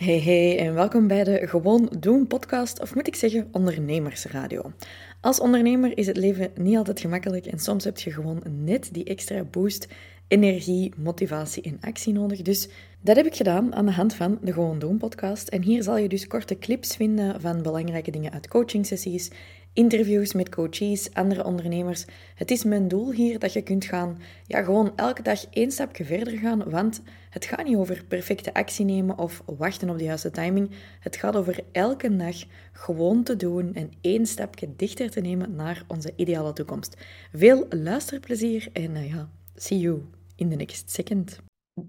Hey hey en welkom bij de Gewoon Doen podcast, of moet ik zeggen ondernemersradio. Als ondernemer is het leven niet altijd gemakkelijk en soms heb je gewoon net die extra boost, energie, motivatie en actie nodig. Dus dat heb ik gedaan aan de hand van de Gewoon Doen podcast. En hier zal je dus korte clips vinden van belangrijke dingen uit coachingsessies, interviews met coaches, andere ondernemers. Het is mijn doel hier dat je kunt gaan, ja, gewoon elke dag één stapje verder gaan, want het gaat niet over perfecte actie nemen of wachten op de juiste timing. Het gaat over elke dag gewoon te doen en één stapje dichter te nemen naar onze ideale toekomst. Veel luisterplezier en uh, ja, see you in the next second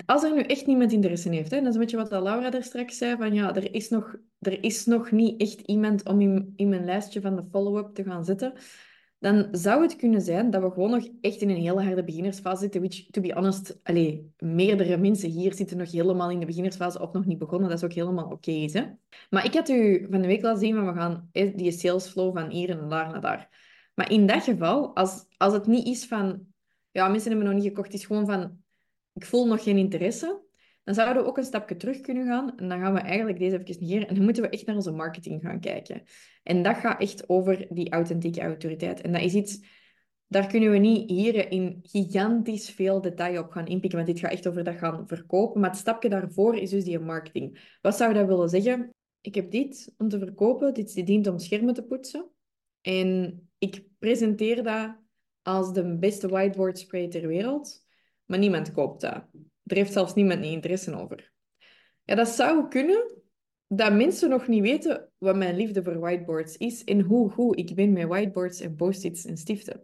als er nu echt niemand interesse heeft, hè, dat is een beetje wat Laura er straks zei, van ja, er is nog, er is nog niet echt iemand om in, in mijn lijstje van de follow-up te gaan zetten, dan zou het kunnen zijn dat we gewoon nog echt in een hele harde beginnersfase zitten, which, to be honest, allee, meerdere mensen hier zitten nog helemaal in de beginnersfase of nog niet begonnen, dat is ook helemaal oké? Maar ik had u van de week laten zien, van we gaan die salesflow van hier en daar naar daar. Maar in dat geval, als, als het niet is van, ja, mensen hebben nog niet gekocht, is gewoon van, ik voel nog geen interesse, dan zouden we ook een stapje terug kunnen gaan. En dan gaan we eigenlijk deze even negeren. En dan moeten we echt naar onze marketing gaan kijken. En dat gaat echt over die authentieke autoriteit. En dat is iets, daar kunnen we niet hier in gigantisch veel detail op gaan inpikken. Want dit gaat echt over dat gaan verkopen. Maar het stapje daarvoor is dus die marketing. Wat zou dat willen zeggen? Ik heb dit om te verkopen. Dit dient om schermen te poetsen. En ik presenteer dat als de beste whiteboard spray ter wereld maar niemand koopt dat. Er heeft zelfs niemand niet interesse over. Ja, dat zou kunnen dat mensen nog niet weten wat mijn liefde voor whiteboards is en hoe goed ik ben met whiteboards en post-its en stiften.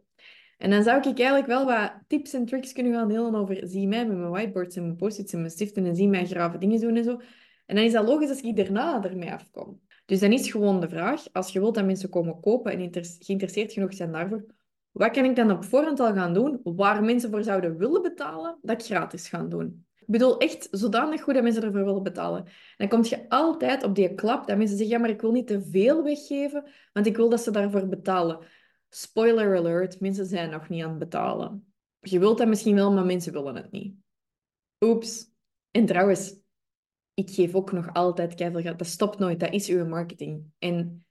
En dan zou ik eigenlijk wel wat tips en tricks kunnen gaan delen over zie mij met mijn whiteboards en mijn post-its en mijn stiften en zie mij grave dingen doen en zo. En dan is dat logisch als ik daarna ermee afkom. Dus dan is gewoon de vraag, als je wilt dat mensen komen kopen en geïnteresseerd genoeg zijn daarvoor, wat kan ik dan op voorhand al gaan doen waar mensen voor zouden willen betalen, dat ik gratis gaan doen? Ik bedoel, echt zodanig goed dat mensen ervoor willen betalen. Dan kom je altijd op die klap dat mensen zeggen, ja, maar ik wil niet te veel weggeven, want ik wil dat ze daarvoor betalen. Spoiler alert, mensen zijn nog niet aan het betalen. Je wilt dat misschien wel, maar mensen willen het niet. Oeps. En trouwens, ik geef ook nog altijd keihard. Dat stopt nooit. Dat is uw marketing. En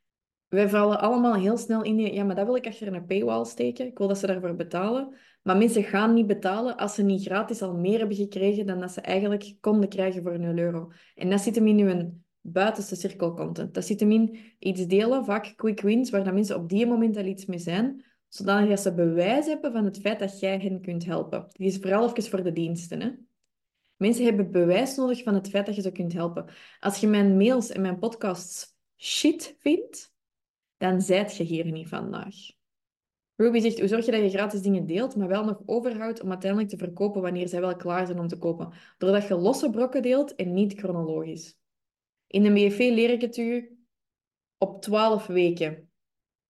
wij vallen allemaal heel snel in die, ja, maar dat wil ik achter een paywall steken. Ik wil dat ze daarvoor betalen. Maar mensen gaan niet betalen als ze niet gratis al meer hebben gekregen dan dat ze eigenlijk konden krijgen voor 0 euro. En dat zit hem in hun buitenste cirkel content. Dat zit hem in iets delen, vaak quick wins, waar dat mensen op die moment al iets mee zijn, zodat ze bewijs hebben van het feit dat jij hen kunt helpen. Dit is vooral even voor de diensten. Hè? Mensen hebben bewijs nodig van het feit dat je ze kunt helpen. Als je mijn mails en mijn podcasts shit vindt, dan zijt je hier niet vandaag. Ruby zegt, hoe zorg je dat je gratis dingen deelt, maar wel nog overhoudt om uiteindelijk te verkopen wanneer zij wel klaar zijn om te kopen? Doordat je losse brokken deelt en niet chronologisch. In de BFV leer ik het u op 12 weken.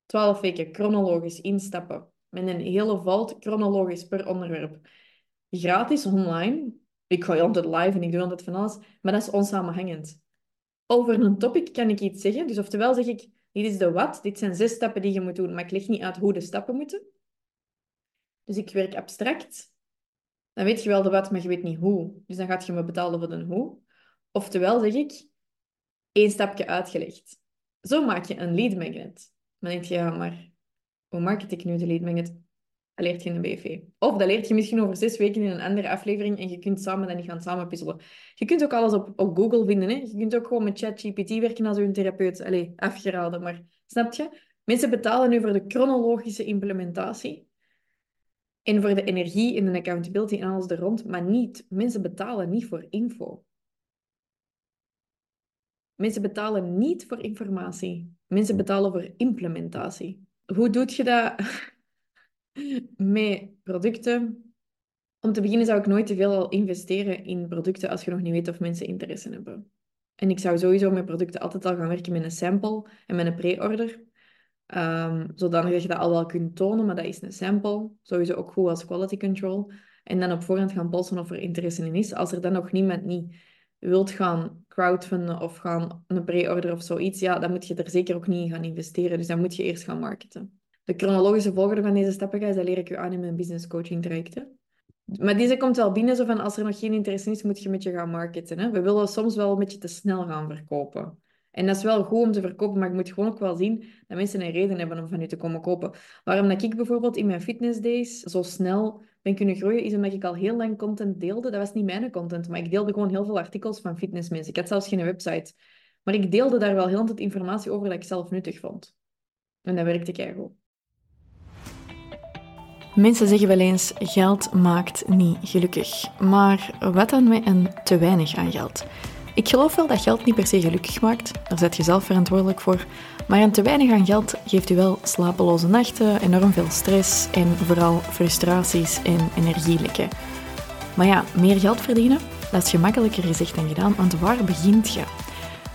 12 weken chronologisch instappen. Met een hele vault chronologisch per onderwerp. Gratis online. Ik ga altijd live en ik doe altijd van alles. Maar dat is onsamenhangend. Over een topic kan ik iets zeggen. Dus oftewel zeg ik, dit is de wat. Dit zijn zes stappen die je moet doen, maar ik leg niet uit hoe de stappen moeten. Dus ik werk abstract. Dan weet je wel de wat, maar je weet niet hoe. Dus dan gaat je me betalen voor de hoe. Oftewel zeg ik, één stapje uitgelegd. Zo maak je een lead magnet. Dan denk je, ja, maar hoe market ik nu de lead magnet? Dat leert je in de BV. Of dat leert je misschien over zes weken in een andere aflevering en je kunt samen dan niet gaan samen puzzelen. Je kunt ook alles op, op Google vinden. Hè? Je kunt ook gewoon met ChatGPT werken als een therapeut. Allee, afgeraden, maar snap je? Mensen betalen nu voor de chronologische implementatie. En voor de energie en de accountability en alles er rond, maar niet. Mensen betalen niet voor info. Mensen betalen niet voor informatie. Mensen betalen voor implementatie. Hoe doe je dat? met producten. Om te beginnen zou ik nooit te veel investeren in producten als je nog niet weet of mensen interesse hebben. En ik zou sowieso met producten altijd al gaan werken met een sample en met een pre-order. Um, zodanig je dat al wel kunt tonen, maar dat is een sample. Sowieso ook goed als quality control. En dan op voorhand gaan polsen of er interesse in is. Als er dan nog niemand niet wilt gaan crowdfunden of gaan een pre-order of zoiets, ja, dan moet je er zeker ook niet in gaan investeren. Dus dan moet je eerst gaan marketen. De chronologische volgorde van deze stappen, guys, dat leer ik u aan in mijn business coaching trajecten. Maar deze komt wel binnen, zo van als er nog geen interesse is, moet je met je gaan marketen. Hè? We willen soms wel een beetje te snel gaan verkopen. En dat is wel goed om te verkopen, maar je moet gewoon ook wel zien dat mensen een reden hebben om van je te komen kopen. Waarom dat ik bijvoorbeeld in mijn fitness days zo snel ben kunnen groeien, is omdat ik al heel lang content deelde. Dat was niet mijn content, maar ik deelde gewoon heel veel artikels van fitnessmensen. Ik had zelfs geen website. Maar ik deelde daar wel heel veel informatie over dat ik zelf nuttig vond. En dat werkte keihard. Mensen zeggen wel eens: geld maakt niet gelukkig. Maar wat dan met een te weinig aan geld? Ik geloof wel dat geld niet per se gelukkig maakt, daar zet je zelf verantwoordelijk voor. Maar een te weinig aan geld geeft u wel slapeloze nachten, enorm veel stress en vooral frustraties en energielekken. Maar ja, meer geld verdienen, dat is gemakkelijker gezegd dan gedaan, want waar begint je?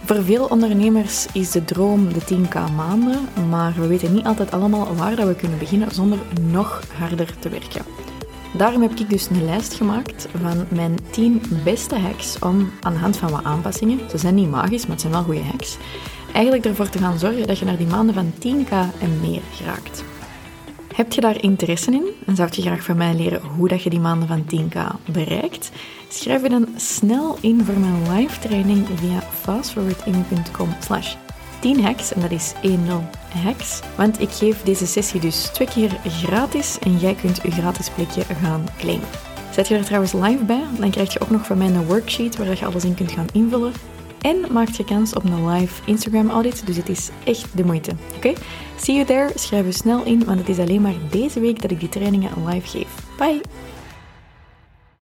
Voor veel ondernemers is de droom de 10k maanden, maar we weten niet altijd allemaal waar dat we kunnen beginnen zonder nog harder te werken. Daarom heb ik dus een lijst gemaakt van mijn 10 beste hacks om aan de hand van wat aanpassingen, ze zijn niet magisch, maar het zijn wel goede hacks, eigenlijk ervoor te gaan zorgen dat je naar die maanden van 10k en meer geraakt. Heb je daar interesse in en zou je graag van mij leren hoe dat je die maanden van 10k bereikt? Schrijf je dan snel in voor mijn live training via fastforwarding.com slash 10 hacks en dat is 10 hacks. Want ik geef deze sessie dus twee keer gratis en jij kunt je gratis plekje gaan claimen. Zet je er trouwens live bij, dan krijg je ook nog van mij een worksheet waar je alles in kunt gaan invullen. En maakt je kans op een live Instagram audit, dus het is echt de moeite. Oké? See you there, schrijf je snel in, want het is alleen maar deze week dat ik die trainingen live geef. Bye!